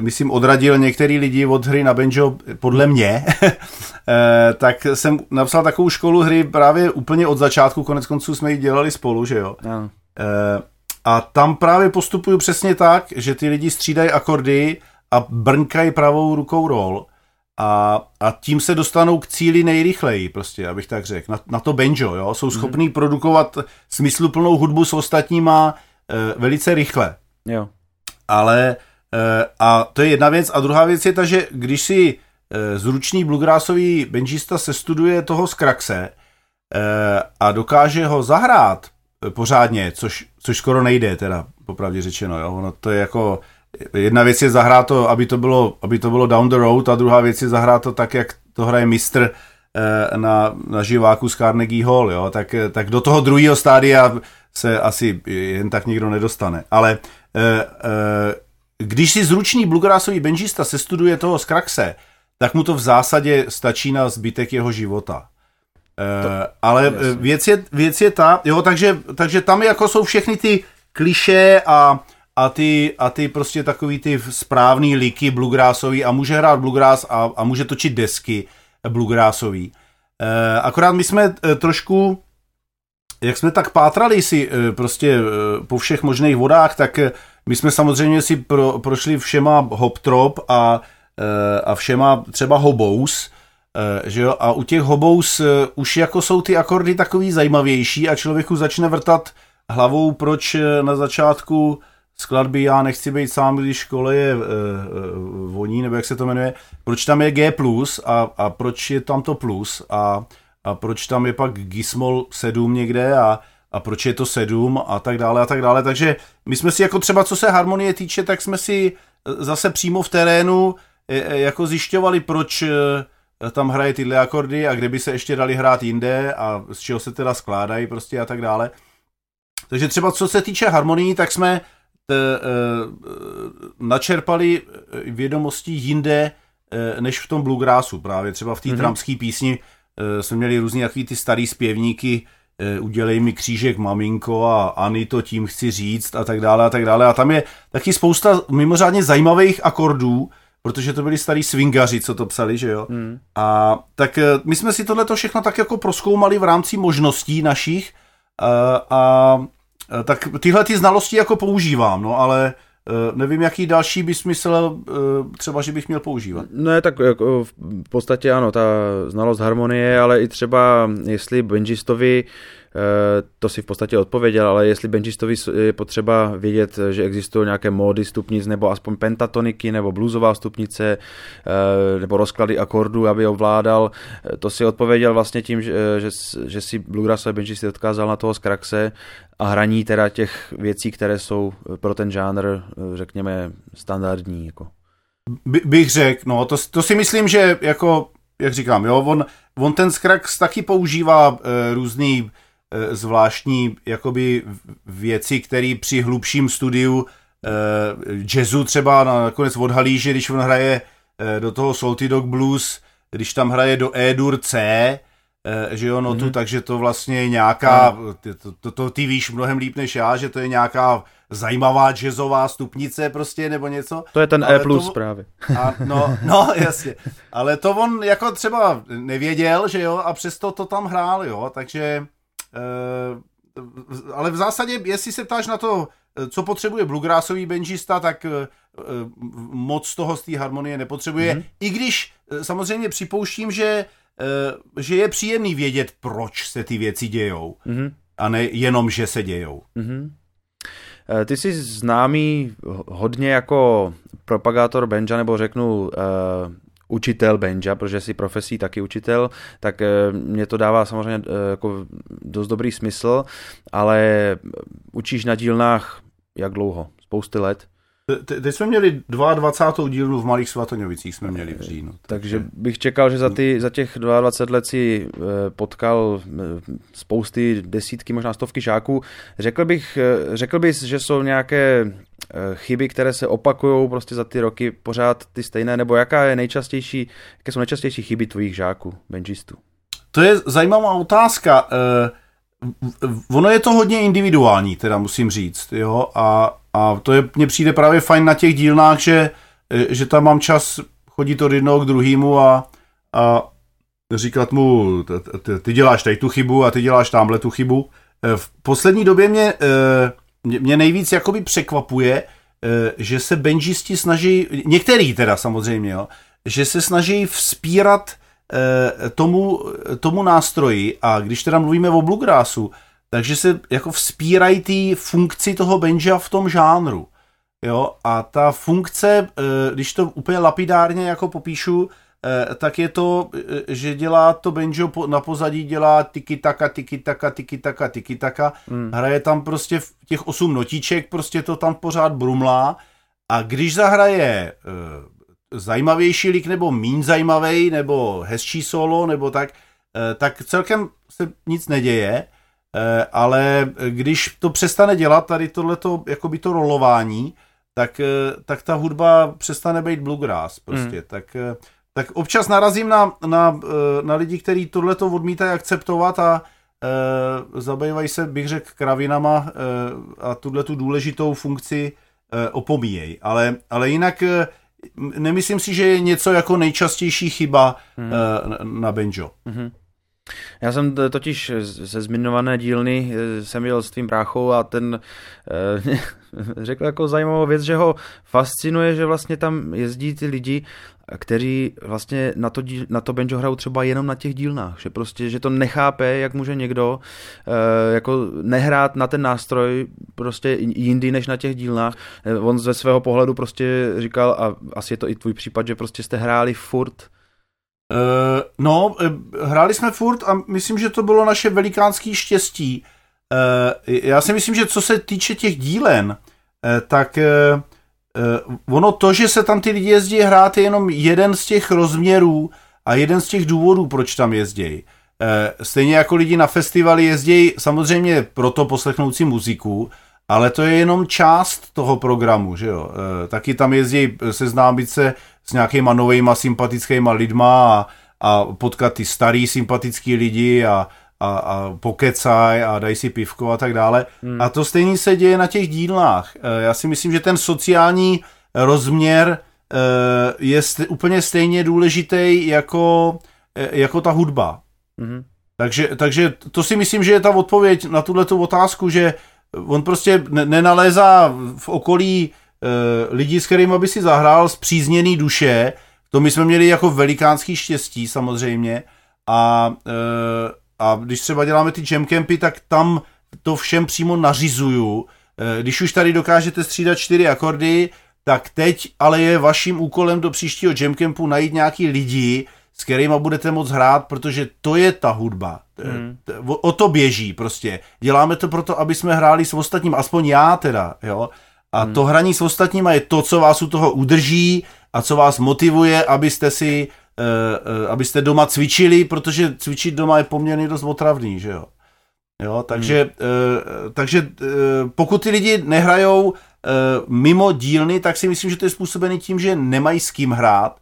myslím, odradil některý lidi od hry na banjo podle mě, e, tak jsem napsal takovou školu hry právě úplně od začátku, konec konců jsme ji dělali spolu, že jo. No. E, a tam právě postupuju přesně tak, že ty lidi střídají akordy a brnkají pravou rukou roll a, a tím se dostanou k cíli nejrychleji, prostě, abych tak řekl. Na, na to banjo, jo, jsou mhm. schopní mm. produkovat smysluplnou hudbu s ostatníma e, velice rychle. Jo. Ale a to je jedna věc. A druhá věc je ta, že když si e, zručný bluegrassový benžista sestuduje toho z Kraxe e, a dokáže ho zahrát pořádně, což, což skoro nejde, teda popravdě řečeno, jo. Ono to je jako jedna věc je zahrát to, aby to bylo, aby to bylo down the road a druhá věc je zahrát to tak, jak to hraje mistr eh, na, na živáku z Carnegie Hall, jo? Tak, tak do toho druhého stádia se asi jen tak nikdo nedostane. Ale eh, eh, když si zručný bluegrassový benžista se studuje toho z Kraxe, tak mu to v zásadě stačí na zbytek jeho života. To, ale věc je, věc je ta, jo, takže, takže tam jako jsou všechny ty kliše a a ty, a ty prostě takový ty správný liky bluegrassový a může hrát bluegrass a, a může točit desky bluegrassový. E, akorát my jsme trošku, jak jsme tak pátrali si prostě po všech možných vodách, tak my jsme samozřejmě si pro, prošli všema hoptrop a, e, a všema třeba hobous, e, že jo, a u těch hobous e, už jako jsou ty akordy takový zajímavější a člověku začne vrtat hlavou, proč na začátku skladby Já nechci být sám, když škole je voní, nebo jak se to jmenuje, proč tam je G+, a, a proč je tam to plus a, a proč tam je pak Gismol 7 někde a, a proč je to 7 a tak dále a tak dále. Takže my jsme si jako třeba, co se harmonie týče, tak jsme si zase přímo v terénu e, jako zjišťovali, proč tam hraje tyhle akordy a kde by se ještě dali hrát jinde a z čeho se teda skládají prostě a tak dále. Takže třeba co se týče harmonii, tak jsme t, e, načerpali vědomosti jinde e, než v tom bluegrassu. Právě třeba v té mm-hmm. tramské písni e, jsme měli různý jaký ty starý zpěvníky, udělej mi křížek maminko a Ani to tím chci říct a tak dále a tak dále. A tam je taky spousta mimořádně zajímavých akordů, protože to byli starý swingaři, co to psali, že jo. Mm. A tak my jsme si tohle všechno tak jako proskoumali v rámci možností našich a, a Eh, tak tyhle ty znalosti jako používám, no ale eh, nevím, jaký další by smysl eh, třeba, že bych měl používat. Ne, tak jako v podstatě ano, ta znalost harmonie, ale i třeba jestli benjistovi Eh, to si v podstatě odpověděl, ale jestli benchistovi je potřeba vědět, že existují nějaké módy stupnic, nebo aspoň pentatoniky, nebo bluesová stupnice, eh, nebo rozklady akordů, aby ovládal, eh, to si odpověděl vlastně tím, že, že, že si bluegrassové benchisty odkázal na toho z Kraxe a hraní teda těch věcí, které jsou pro ten žánr, řekněme, standardní. Jako. By, bych řekl, no, to, to si myslím, že jako, jak říkám, jo, on, on ten Skrax taky používá uh, různý Eh, zvláštní jakoby věci, které při hlubším studiu eh, jazzu třeba nakonec odhalí, že když on hraje eh, do toho Salty Dog Blues, když tam hraje do E-dur C, že jo, notu, mm-hmm. takže to vlastně je nějaká, to, to, to ty víš mnohem líp než já, že to je nějaká zajímavá jazzová stupnice prostě nebo něco. To je ten E plus to, právě. A, no, no, jasně. Ale to on jako třeba nevěděl, že jo, a přesto to tam hrál, jo, takže ale v zásadě, jestli se ptáš na to, co potřebuje bluegrassový benžista, tak uh, moc toho z té harmonie nepotřebuje. Mm-hmm. I když samozřejmě připouštím, že, že je příjemný vědět, proč se ty věci dějou. Mm-hmm. A ne jenom, že se dějou. Mm-hmm. Ty jsi známý hodně jako propagátor Benja, nebo řeknu učitel Benja, protože jsi profesí taky učitel, tak uh, mě to dává samozřejmě uh, jako dost dobrý smysl, ale učíš na dílnách jak dlouho? Spousty let? Te, teď jsme měli 22. dílnu v Malých Svatoňovicích jsme měli v říjnu. Takže bych čekal, že za, ty, za těch 22 let si eh, potkal eh, spousty, desítky, možná stovky žáků. Řekl bych, eh, řekl bys, že jsou nějaké chyby, které se opakují prostě za ty roky pořád ty stejné, nebo jaká je nejčastější, jaké jsou nejčastější chyby tvojich žáků, benžistů? To je zajímavá otázka. Ono je to hodně individuální, teda musím říct, jo, a a to je, mně přijde právě fajn na těch dílnách, že, že tam mám čas chodit od jednoho k druhému a, a říkat mu, ty děláš tady tu chybu a ty děláš tamhle tu chybu. E, v poslední době mě, e, mě nejvíc jakoby překvapuje, e, že se benžisti snaží, některý teda samozřejmě, jo, že se snaží vzpírat tomu, tomu nástroji a když teda mluvíme o bluegrassu, takže se jako vzpírají ty funkci toho benja v tom žánru. Jo, a ta funkce, eh, když to úplně lapidárně jako popíšu, eh, tak je to, eh, že dělá to banjo na pozadí, dělá tiki taka, tiki taka, tiki taka, tiki taka. Hmm. Hraje tam prostě těch osm notíček, prostě to tam pořád brumlá. A když zahraje zajímavější lik nebo mín zajímavý, nebo hezčí solo, nebo tak, tak celkem se nic neděje. Eh, ale když to přestane dělat, tady tohleto, by to rolování, tak, eh, tak ta hudba přestane být bluegrass prostě. Hmm. Tak, eh, tak občas narazím na, na, na lidi, kteří tohleto odmítají akceptovat a e, zabývají se, bych řekl, kravinama e, a tuhle tu důležitou funkci e, opomíjejí. Ale, ale jinak e, nemyslím si, že je něco jako nejčastější chyba hmm. e, na banjo. Hmm. Já jsem totiž ze zmiňované dílny eh, jsem jel s tvým bráchou a ten eh, řekl jako zajímavou věc, že ho fascinuje, že vlastně tam jezdí ty lidi, kteří vlastně na to, díl, na to banjo hrajou třeba jenom na těch dílnách, že prostě, že to nechápe, jak může někdo eh, jako nehrát na ten nástroj prostě jindy než na těch dílnách. On ze svého pohledu prostě říkal, a asi je to i tvůj případ, že prostě jste hráli furt Uh, no, eh, hráli jsme furt a myslím, že to bylo naše velikánský štěstí. Uh, já si myslím, že co se týče těch dílen, uh, tak uh, ono to, že se tam ty lidi jezdí hrát, je jenom jeden z těch rozměrů a jeden z těch důvodů, proč tam jezdí. Stejně jako lidi na festivaly jezdí samozřejmě proto poslechnout si muziku, ale to je jenom část toho programu, že jo. Taky tam jezdí seznámit se s nějakýma novejma sympatickýma lidma a, a potkat ty starý sympatický lidi a, a, a pokecaj a daj si pivko a tak dále. Hmm. A to stejný se děje na těch dílnách. E, já si myslím, že ten sociální rozměr e, je st- úplně stejně důležitý jako, e, jako ta hudba. Hmm. Takže, takže to si myslím, že je ta odpověď na tuhle otázku, že on prostě nenalézá v okolí Eh, lidi, s kterými by si zahrál zpřízněný duše, to my jsme měli jako velikánský štěstí samozřejmě a, eh, a když třeba děláme ty jamcampy, tak tam to všem přímo nařizuju. Eh, když už tady dokážete střídat čtyři akordy, tak teď ale je vaším úkolem do příštího jamcampu najít nějaký lidi, s kterými budete moct hrát, protože to je ta hudba. Hmm. O to běží prostě. Děláme to proto, aby jsme hráli s ostatním, aspoň já teda, jo. A hmm. to hraní s ostatníma je to, co vás u toho udrží a co vás motivuje, abyste si, uh, abyste doma cvičili, protože cvičit doma je poměrně dost otravný, že jo. Jo, takže, hmm. uh, takže pokud ty lidi nehrajou mimo dílny, tak si myslím, že to je způsobený tím, že nemají s kým hrát.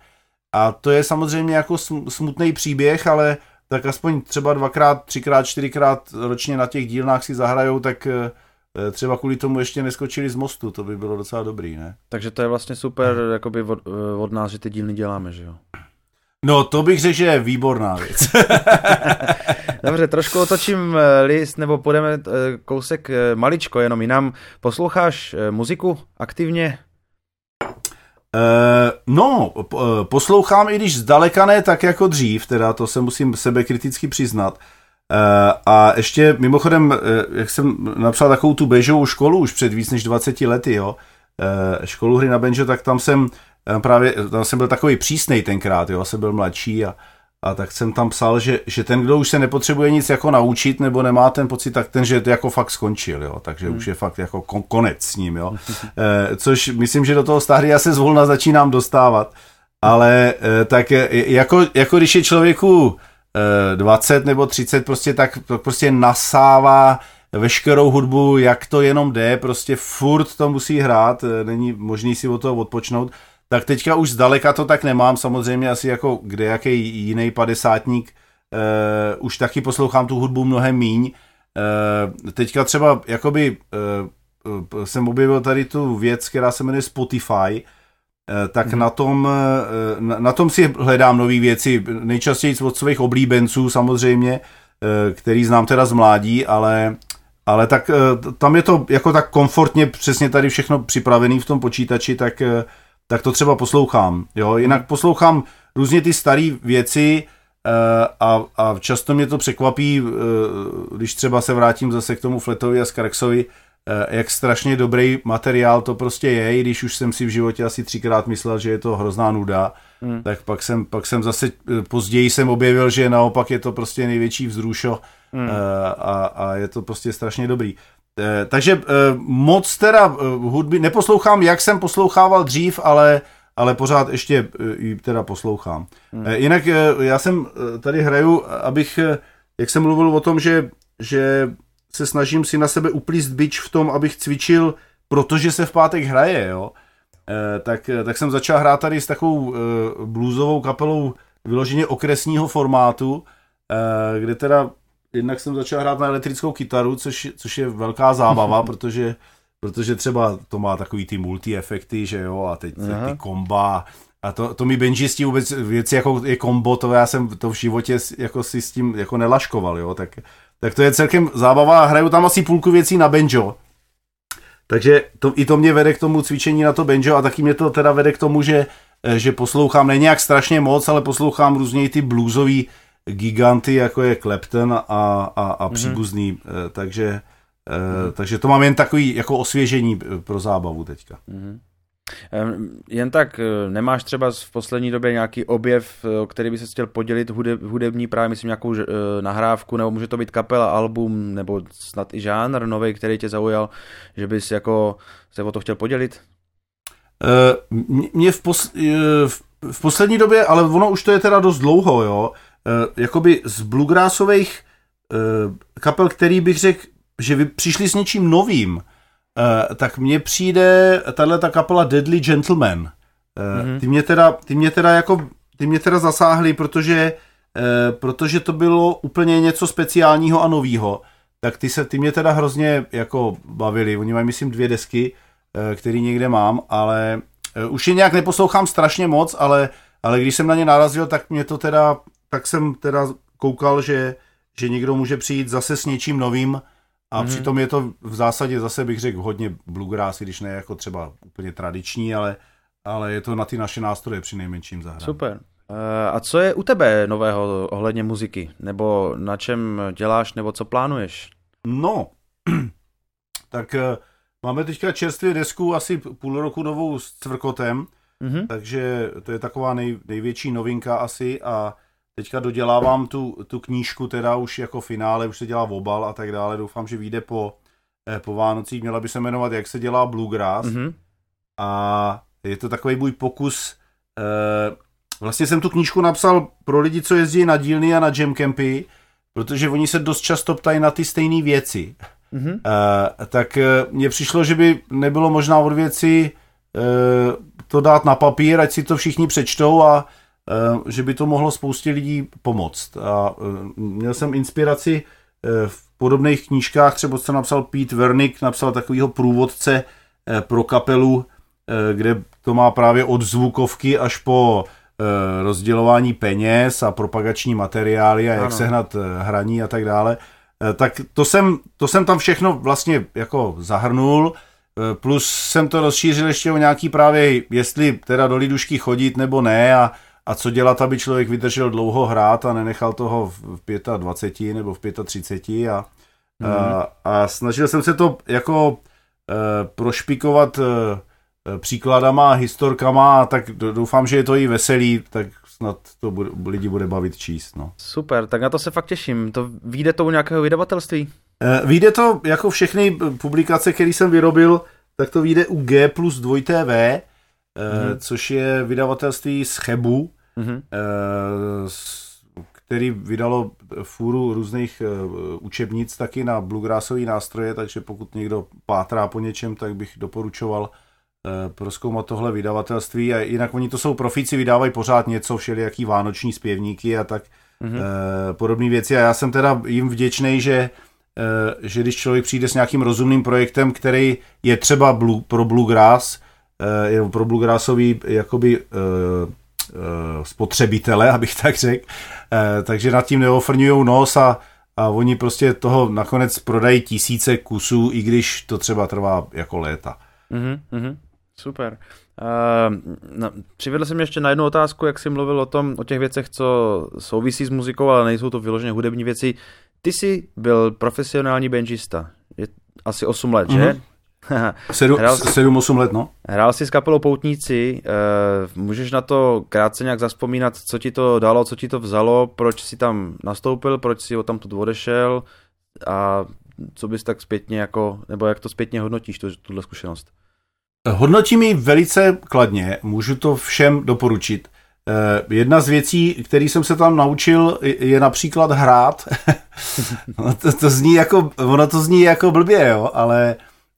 A to je samozřejmě jako smutný příběh, ale tak aspoň třeba dvakrát, třikrát, čtyřikrát ročně na těch dílnách si zahrajou, tak eh, třeba kvůli tomu ještě neskočili z mostu, to by bylo docela dobrý, ne? Takže to je vlastně super jakoby od, eh, od nás, že ty dílny děláme, že jo? No, to bych řekl, že je výborná věc. Dobře, trošku otočím eh, list, nebo půjdeme eh, kousek eh, maličko, jenom jinam. Posloucháš muziku aktivně? Uh, no, poslouchám, i když zdaleka ne tak jako dřív, teda to se musím sebe kriticky přiznat. Uh, a ještě mimochodem, uh, jak jsem napsal takovou tu bežovou školu už před víc než 20 lety, jo, školu hry na banjo, tak tam jsem právě, tam jsem byl takový přísnej tenkrát, jo, jsem byl mladší a, a tak jsem tam psal, že, že ten, kdo už se nepotřebuje nic jako naučit nebo nemá ten pocit, tak ten, že to jako fakt skončil, jo, takže hmm. už je fakt jako kon, konec s ním, jo, e, což myslím, že do toho stádia se zvolna začínám dostávat, ale e, tak jako, jako když je člověku e, 20 nebo 30 prostě tak prostě nasává veškerou hudbu, jak to jenom jde, prostě furt to musí hrát, není možný si od toho odpočnout, tak teďka už zdaleka to tak nemám, samozřejmě asi jako kde jaký jiný padesátník, uh, už taky poslouchám tu hudbu mnohem míň. Uh, teďka třeba jakoby uh, jsem objevil tady tu věc, která se jmenuje Spotify, tak hmm. na, tom, na, na tom si hledám nové věci, nejčastěji od svých oblíbenců samozřejmě, který znám teda z mládí, ale, ale tak tam je to jako tak komfortně přesně tady všechno připravený v tom počítači, tak tak to třeba poslouchám. Jo? Jinak hmm. poslouchám různě ty staré věci uh, a, a často mě to překvapí, uh, když třeba se vrátím zase k tomu Fletovi a Skarksovi, uh, jak strašně dobrý materiál to prostě je, i když už jsem si v životě asi třikrát myslel, že je to hrozná nuda, hmm. tak pak jsem, pak jsem zase později jsem objevil, že naopak je to prostě největší vzrušo hmm. a, a je to prostě strašně dobrý. Eh, takže eh, moc teda eh, hudby neposlouchám, jak jsem poslouchával dřív, ale, ale pořád ještě ji teda poslouchám. Hmm. Jinak já jsem tady hraju, abych, jak jsem mluvil o tom, že, že se snažím si na sebe uplíst bič v tom, abych cvičil, protože se v pátek hraje, jo. Tak, tak jsem začal hrát tady s takovou bluesovou kapelou vyloženě okresního formátu, kde teda jednak jsem začal hrát na elektrickou kytaru, což, což je velká zábava, protože, protože třeba to má takový ty multi-efekty, že jo, a teď Aha. ty komba, a to, to mi benžisti vůbec věci jako je kombo, to já jsem to v životě jako si s tím jako nelaškoval, jo, tak, tak to je celkem zábava, hraju tam asi půlku věcí na banjo, takže to, i to mě vede k tomu cvičení na to banjo a taky mě to teda vede k tomu, že, že poslouchám, ne nějak strašně moc, ale poslouchám různě ty bluesový giganty, jako je Clapton a, a, a mhm. příbuzný, mm-hmm. takže, mm-hmm. takže to mám jen takový jako osvěžení eh, pro zábavu teďka. Mm-hmm. Jen tak, nemáš třeba v poslední době nějaký objev, o který by se chtěl podělit hudeb, hudební, právě myslím nějakou nahrávku, nebo může to být kapela, album, nebo snad i žánr nový, který tě zaujal, že bys jako se o to chtěl podělit? Mě v, pos, v poslední době, ale ono už to je teda dost dlouho, jo, jakoby z bluegrassových uh, kapel, který bych řekl, že vy přišli s něčím novým, uh, tak mně přijde tahle ta kapela Deadly Gentleman. Uh, mm-hmm. Ty mě teda, ty mě teda jako, ty mě teda zasáhly, protože, uh, protože to bylo úplně něco speciálního a novýho. Tak ty se, ty mě teda hrozně jako bavili. Oni mají, myslím, dvě desky, který někde mám, ale už je nějak neposlouchám strašně moc, ale, ale když jsem na ně narazil, tak mě to teda tak jsem teda koukal, že, že někdo může přijít zase s něčím novým a mm-hmm. přitom je to v zásadě zase bych řekl hodně bluegrass, když ne jako třeba úplně tradiční, ale, ale je to na ty naše nástroje při nejmenším zahrát. Super. Eh, a co je u tebe nového ohledně muziky? Nebo na čem děláš, nebo co plánuješ? No, tak eh, máme teďka čerstvě desku, asi půl roku novou s Cvrkotem, mm-hmm. takže to je taková nej, největší novinka asi a Teďka dodělávám tu, tu knížku, teda už jako finále, už se dělá obal a tak dále. Doufám, že vyjde po, eh, po Vánocích. Měla by se jmenovat Jak se dělá bluegrass. Mm-hmm. A je to takový můj pokus. Eh, vlastně jsem tu knížku napsal pro lidi, co jezdí na dílny a na jam campy, protože oni se dost často ptají na ty stejné věci. Mm-hmm. Eh, tak eh, mně přišlo, že by nebylo možná od věci eh, to dát na papír, ať si to všichni přečtou a že by to mohlo spoustě lidí pomoct. A měl jsem inspiraci v podobných knížkách, třeba co napsal Pete Wernick, napsal takovýho průvodce eh, pro kapelu, eh, kde to má právě od zvukovky až po eh, rozdělování peněz a propagační materiály a jak ano. sehnat hraní a tak dále. Tak to jsem, to jsem tam všechno vlastně jako zahrnul, plus jsem to rozšířil ještě o nějaký právě, jestli teda do lidušky chodit nebo ne a a co dělat, aby člověk vydržel dlouho hrát a nenechal toho v 25 nebo v 35 a, mm. a, a snažil jsem se to jako e, prošpikovat e, příkladama, historkama, tak doufám, že je to i veselý, tak snad to bude, lidi bude bavit číst. No. Super, tak na to se fakt těším. To vyjde to u nějakého vydavatelství? E, vyjde to jako všechny publikace, které jsem vyrobil, tak to vyjde u G plus 2TV, mm-hmm. což je vydavatelství z Chebu, mm-hmm. který vydalo fůru různých eh, učebnic taky na bluegrassové nástroje, takže pokud někdo pátrá po něčem, tak bych doporučoval proskoumat tohle vydavatelství a jinak oni to jsou profíci, vydávají pořád něco, všelijaký vánoční zpěvníky a tak mm-hmm. podobné věci a já jsem teda jim vděčný, že že když člověk přijde s nějakým rozumným projektem, který je třeba blue, pro bluegrass, je pro bluegrassový jakoby spotřebitele, abych tak řekl, takže nad tím neofrňují nos a, a oni prostě toho nakonec prodají tisíce kusů, i když to třeba trvá jako léta. Mm-hmm, super. Uh, no, přivedl jsem ještě na jednu otázku, jak jsi mluvil o tom, o těch věcech, co souvisí s muzikou, ale nejsou to vyloženě hudební věci. Ty jsi byl profesionální benžista, je asi 8 let, mm-hmm. že? 7-8 let, no. Hrál jsi s kapelou Poutníci, uh, můžeš na to krátce nějak zaspomínat, co ti to dalo, co ti to vzalo, proč jsi tam nastoupil, proč jsi tam tu odešel a co bys tak zpětně jako, nebo jak to zpětně hodnotíš, tu, tuhle zkušenost? Hodnotím ji velice kladně, můžu to všem doporučit. Uh, jedna z věcí, které jsem se tam naučil, je například hrát. no, to, to zní jako, ono to zní jako blbě, jo, ale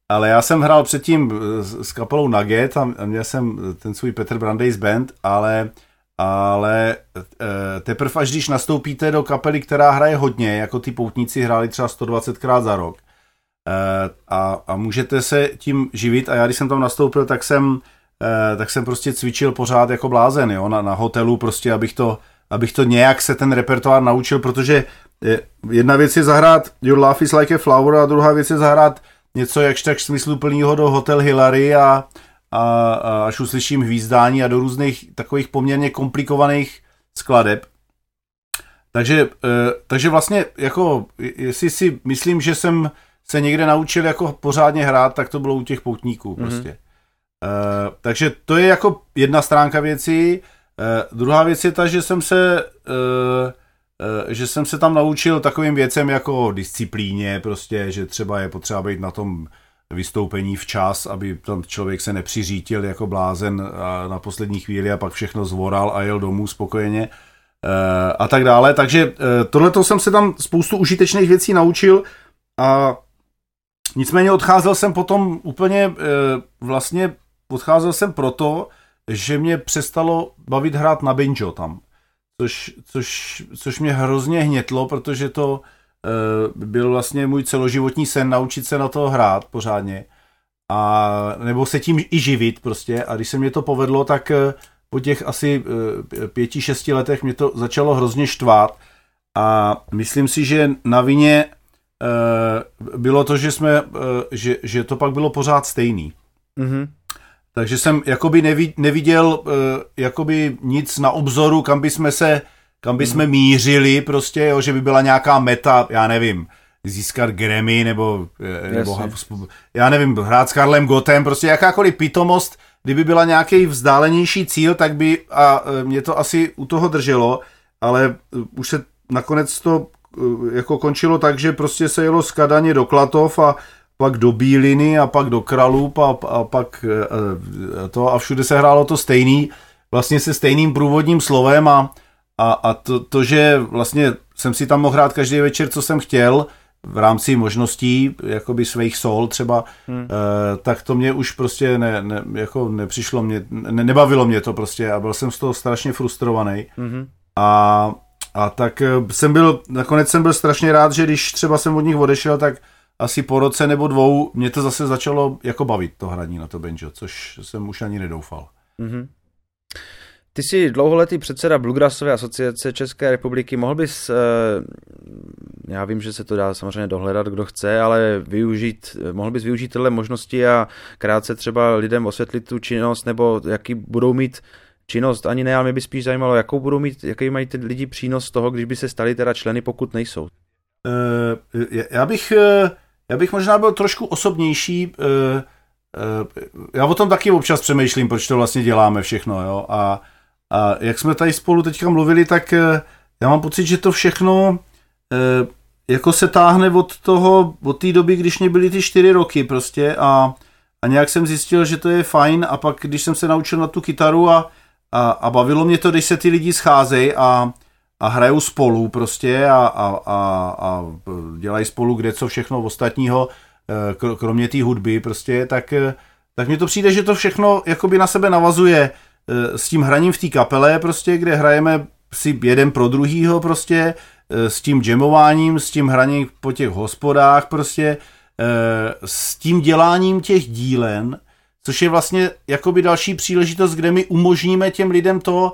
ale já jsem hrál předtím s kapelou Nugget a měl jsem ten svůj Petr Brandeis band, ale, ale e, teprve až když nastoupíte do kapely, která hraje hodně, jako ty poutníci hráli třeba 120krát za rok, a, a můžete se tím živit. A já když jsem tam nastoupil, tak jsem, tak jsem prostě cvičil pořád jako blázen, jo, na, na hotelu prostě, abych to, abych to nějak se ten repertoár naučil, protože jedna věc je zahrát Your Life is like a Flower a druhá věc je zahrát něco jakž tak smysluplného do Hotel Hillary a, a, a až uslyším hvízdání a do různých takových poměrně komplikovaných skladeb. Takže, e, takže vlastně jako, jestli si myslím, že jsem se někde naučil jako pořádně hrát, tak to bylo u těch poutníků mm-hmm. prostě. E, takže to je jako jedna stránka věcí. E, druhá věc je ta, že jsem se Eh, že jsem se tam naučil takovým věcem jako disciplíně, prostě, že třeba je potřeba být na tom vystoupení včas, aby tam člověk se nepřiřítil jako blázen na poslední chvíli a pak všechno zvoral a jel domů spokojeně eh, a tak dále. Takže eh, tohle jsem se tam spoustu užitečných věcí naučil a nicméně odcházel jsem potom úplně vlastně odcházel jsem proto, že mě přestalo bavit hrát na banjo tam což, což, což mě hrozně hnětlo, protože to uh, byl vlastně můj celoživotní sen naučit se na to hrát pořádně a nebo se tím i živit prostě a když se mě to povedlo, tak uh, po těch asi uh, pěti, šesti letech mě to začalo hrozně štvát a myslím si, že na vině bylo to, že jsme, že, že to pak bylo pořád stejný. Mm-hmm. Takže jsem jakoby neviděl uh, jakoby nic na obzoru, kam by jsme se, kam by jsme hmm. mířili prostě, jo, že by byla nějaká meta, já nevím, získat Grammy nebo, eh, nebo já nevím, hrát s Karlem Gotem, prostě jakákoliv pitomost, kdyby byla nějaký vzdálenější cíl, tak by a eh, mě to asi u toho drželo, ale už se nakonec to jako končilo tak, že prostě se jelo z Kadaně do Klatov a pak do Bíliny a pak do Kralup a, a pak e, to a všude se hrálo to stejný, vlastně se stejným průvodním slovem a, a, a to, to, že vlastně jsem si tam mohl hrát každý večer, co jsem chtěl, v rámci možností, jakoby svých sol třeba, hmm. e, tak to mě už prostě ne, ne, jako nepřišlo mě, ne, nebavilo mě to prostě a byl jsem z toho strašně frustrovaný. Hmm. A, a tak eh, jsem byl, nakonec jsem byl strašně rád, že když třeba jsem od nich odešel, tak asi po roce nebo dvou mě to zase začalo jako bavit, to hraní na to banjo, což jsem už ani nedoufal. Mm-hmm. Ty jsi dlouholetý předseda Bluegrassové asociace České republiky. Mohl bys, eh, já vím, že se to dá samozřejmě dohledat, kdo chce, ale využít, mohl bys využít tyhle možnosti a krátce třeba lidem osvětlit tu činnost, nebo jaký budou mít činnost, ani ne, ale mě by spíš zajímalo, jakou budou mít, jaký mají ty lidi přínos z toho, když by se stali teda členy, pokud nejsou. Uh, já bych, eh, já bych možná byl trošku osobnější, uh, uh, já o tom taky občas přemýšlím, proč to vlastně děláme všechno, jo, a a jak jsme tady spolu teďka mluvili, tak eh, já mám pocit, že to všechno eh, jako se táhne od toho, od té doby, když mě byly ty čtyři roky prostě a, a nějak jsem zjistil, že to je fajn a pak, když jsem se naučil na tu kytaru a, a, a bavilo mě to, když se ty lidi scházejí a, a hrajou spolu prostě a, a, a, a dělají spolu kde co všechno ostatního, eh, kromě té hudby prostě, tak, tak mně to přijde, že to všechno jakoby na sebe navazuje Eh, s tím hraním v té kapele, prostě, kde hrajeme si jeden pro druhýho, prostě, eh, s tím jamováním, s tím hraním po těch hospodách, prostě, eh, s tím děláním těch dílen, což je vlastně jakoby další příležitost, kde my umožníme těm lidem to,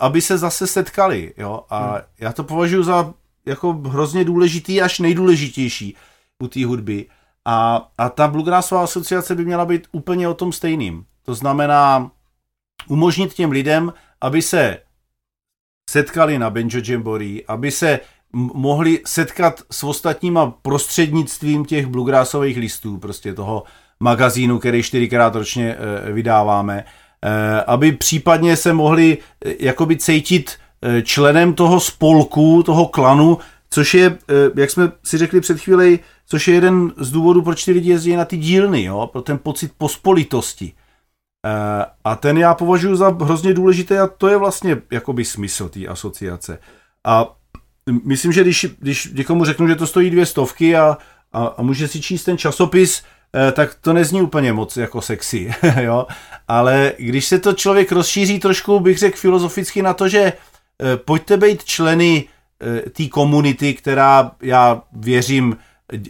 aby se zase setkali, jo, a hmm. já to považuji za jako hrozně důležitý až nejdůležitější u té hudby. A, a ta Bluegrassová asociace by měla být úplně o tom stejným. To znamená, umožnit těm lidem, aby se setkali na Benjo Jamboree, aby se mohli setkat s ostatníma prostřednictvím těch bluegrassových listů, prostě toho magazínu, který čtyřikrát ročně e, vydáváme, aby případně se mohli e, jakoby cítit členem toho spolku, toho klanu, což je, jak jsme si řekli před chvíli, což je jeden z důvodů, proč ty lidi jezdí na ty dílny, jo? pro ten pocit pospolitosti. Eh, a ten já považuji za hrozně důležitý a to je vlastně jakoby smysl té asociace. A myslím, že když, když někomu řeknu, že to stojí dvě stovky a, a, a může si číst ten časopis, eh, tak to nezní úplně moc jako sexy, jo. Ale když se to člověk rozšíří trošku, bych řekl filozoficky na to, že eh, pojďte být členy té komunity, která, já věřím,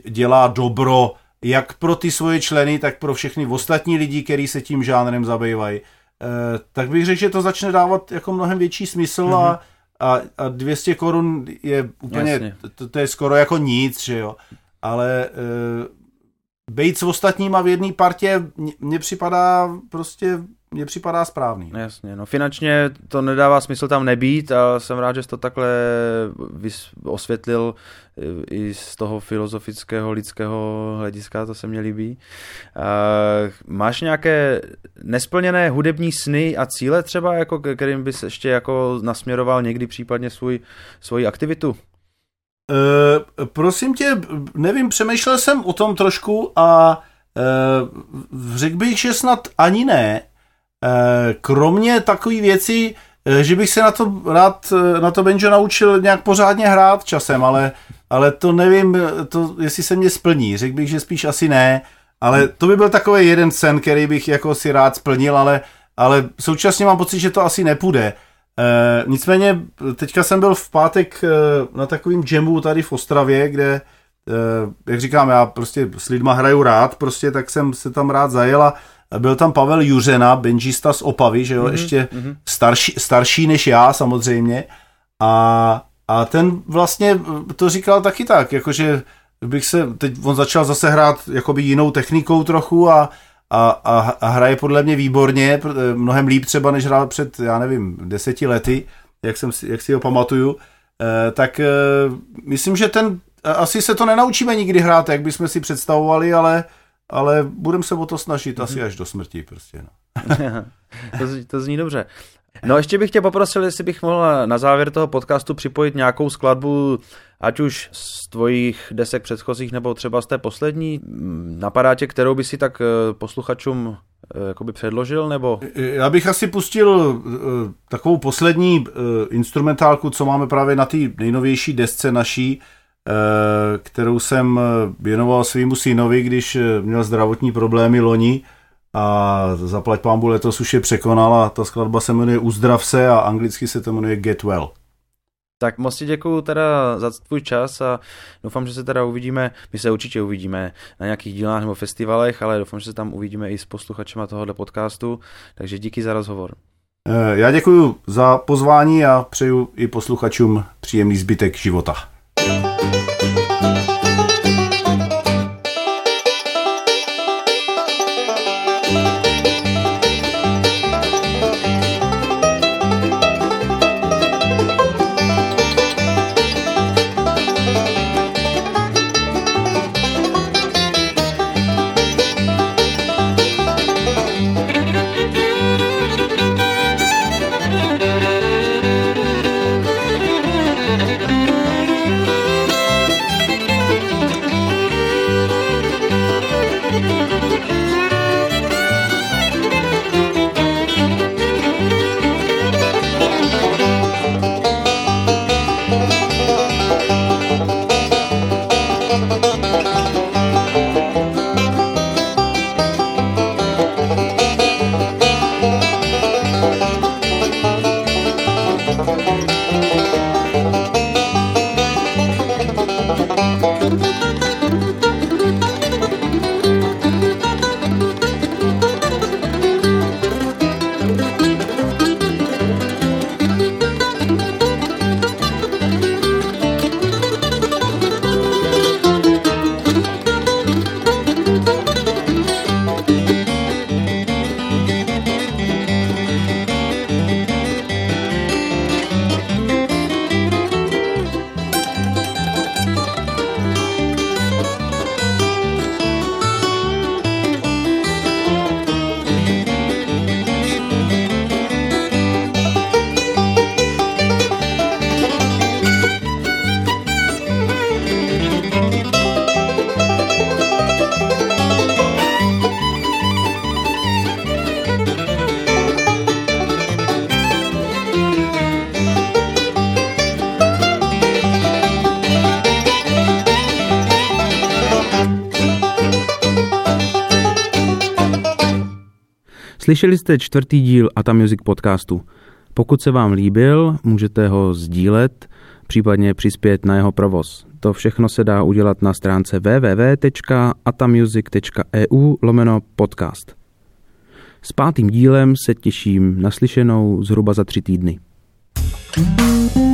dělá dobro jak pro ty svoje členy, tak pro všechny ostatní lidi, kteří se tím žánrem zabývají, eh, tak bych řekl, že to začne dávat jako mnohem větší smysl mm-hmm. a, a, a 200 korun je úplně, to, to je skoro jako nic, že jo. Ale být s ostatníma v jedné partě mně připadá prostě mně připadá správný. Jasně, no finančně to nedává smysl tam nebýt a jsem rád, že jsi to takhle osvětlil eh, i z toho filozofického lidského hlediska, to se mně líbí. Máš nějaké nesplněné hudební sny a cíle třeba, jako kterým bys ještě jako nasměroval někdy případně svůj, svoji aktivitu? Uh, prosím tě, nevím, přemýšlel jsem o tom trošku a uh, řekl bych, že snad ani ne, Eh, kromě takové věci, že bych se na to rád, na to banjo naučil nějak pořádně hrát časem, ale, ale to nevím, to, jestli se mě splní. Řekl bych, že spíš asi ne, ale to by byl takový jeden sen, který bych jako si rád splnil, ale, ale současně mám pocit, že to asi nepůjde. E, nicméně teďka jsem byl v pátek na takovým jamu tady v Ostravě, kde, e, jak říkám, já prostě s lidma hraju rád, prostě tak jsem se tam rád zajel a byl tam Pavel Juřena, benžista z Opavy, že jo, mm-hmm. ještě mm-hmm. Starší, starší než já samozřejmě. A, a ten vlastně to říkal taky tak, jakože bych se, teď on začal zase hrát jakoby jinou technikou trochu a, a, a, a hraje podle mě výborně, mnohem líp třeba, než hrál před, já nevím, deseti lety, jak, jsem, jak si ho pamatuju, e, tak e, myslím, že ten, asi se to nenaučíme nikdy hrát, jak bychom si představovali, ale ale budeme se o to snažit mm-hmm. asi až do smrti prostě. No. to, to zní dobře. No ještě bych tě poprosil, jestli bych mohl na závěr toho podcastu připojit nějakou skladbu, ať už z tvojich desek předchozích, nebo třeba z té poslední. Napadá tě, kterou by si tak eh, posluchačům eh, jakoby předložil, nebo? Já bych asi pustil eh, takovou poslední instrumentálku, co máme právě na té nejnovější desce naší, kterou jsem věnoval svýmu synovi, když měl zdravotní problémy loni a zaplať pámbu letos už je překonala. Ta skladba se jmenuje Uzdrav se a anglicky se to jmenuje Get Well. Tak moc ti děkuju teda za tvůj čas a doufám, že se teda uvidíme, my se určitě uvidíme na nějakých dílách nebo festivalech, ale doufám, že se tam uvidíme i s posluchačema tohohle podcastu, takže díky za rozhovor. Eh, já děkuji za pozvání a přeju i posluchačům příjemný zbytek života. Slyšeli jste čtvrtý díl Ata Music podcastu. Pokud se vám líbil, můžete ho sdílet, případně přispět na jeho provoz. To všechno se dá udělat na stránce www.atamusic.eu lomeno podcast. S pátým dílem se těším naslyšenou zhruba za tři týdny. thank you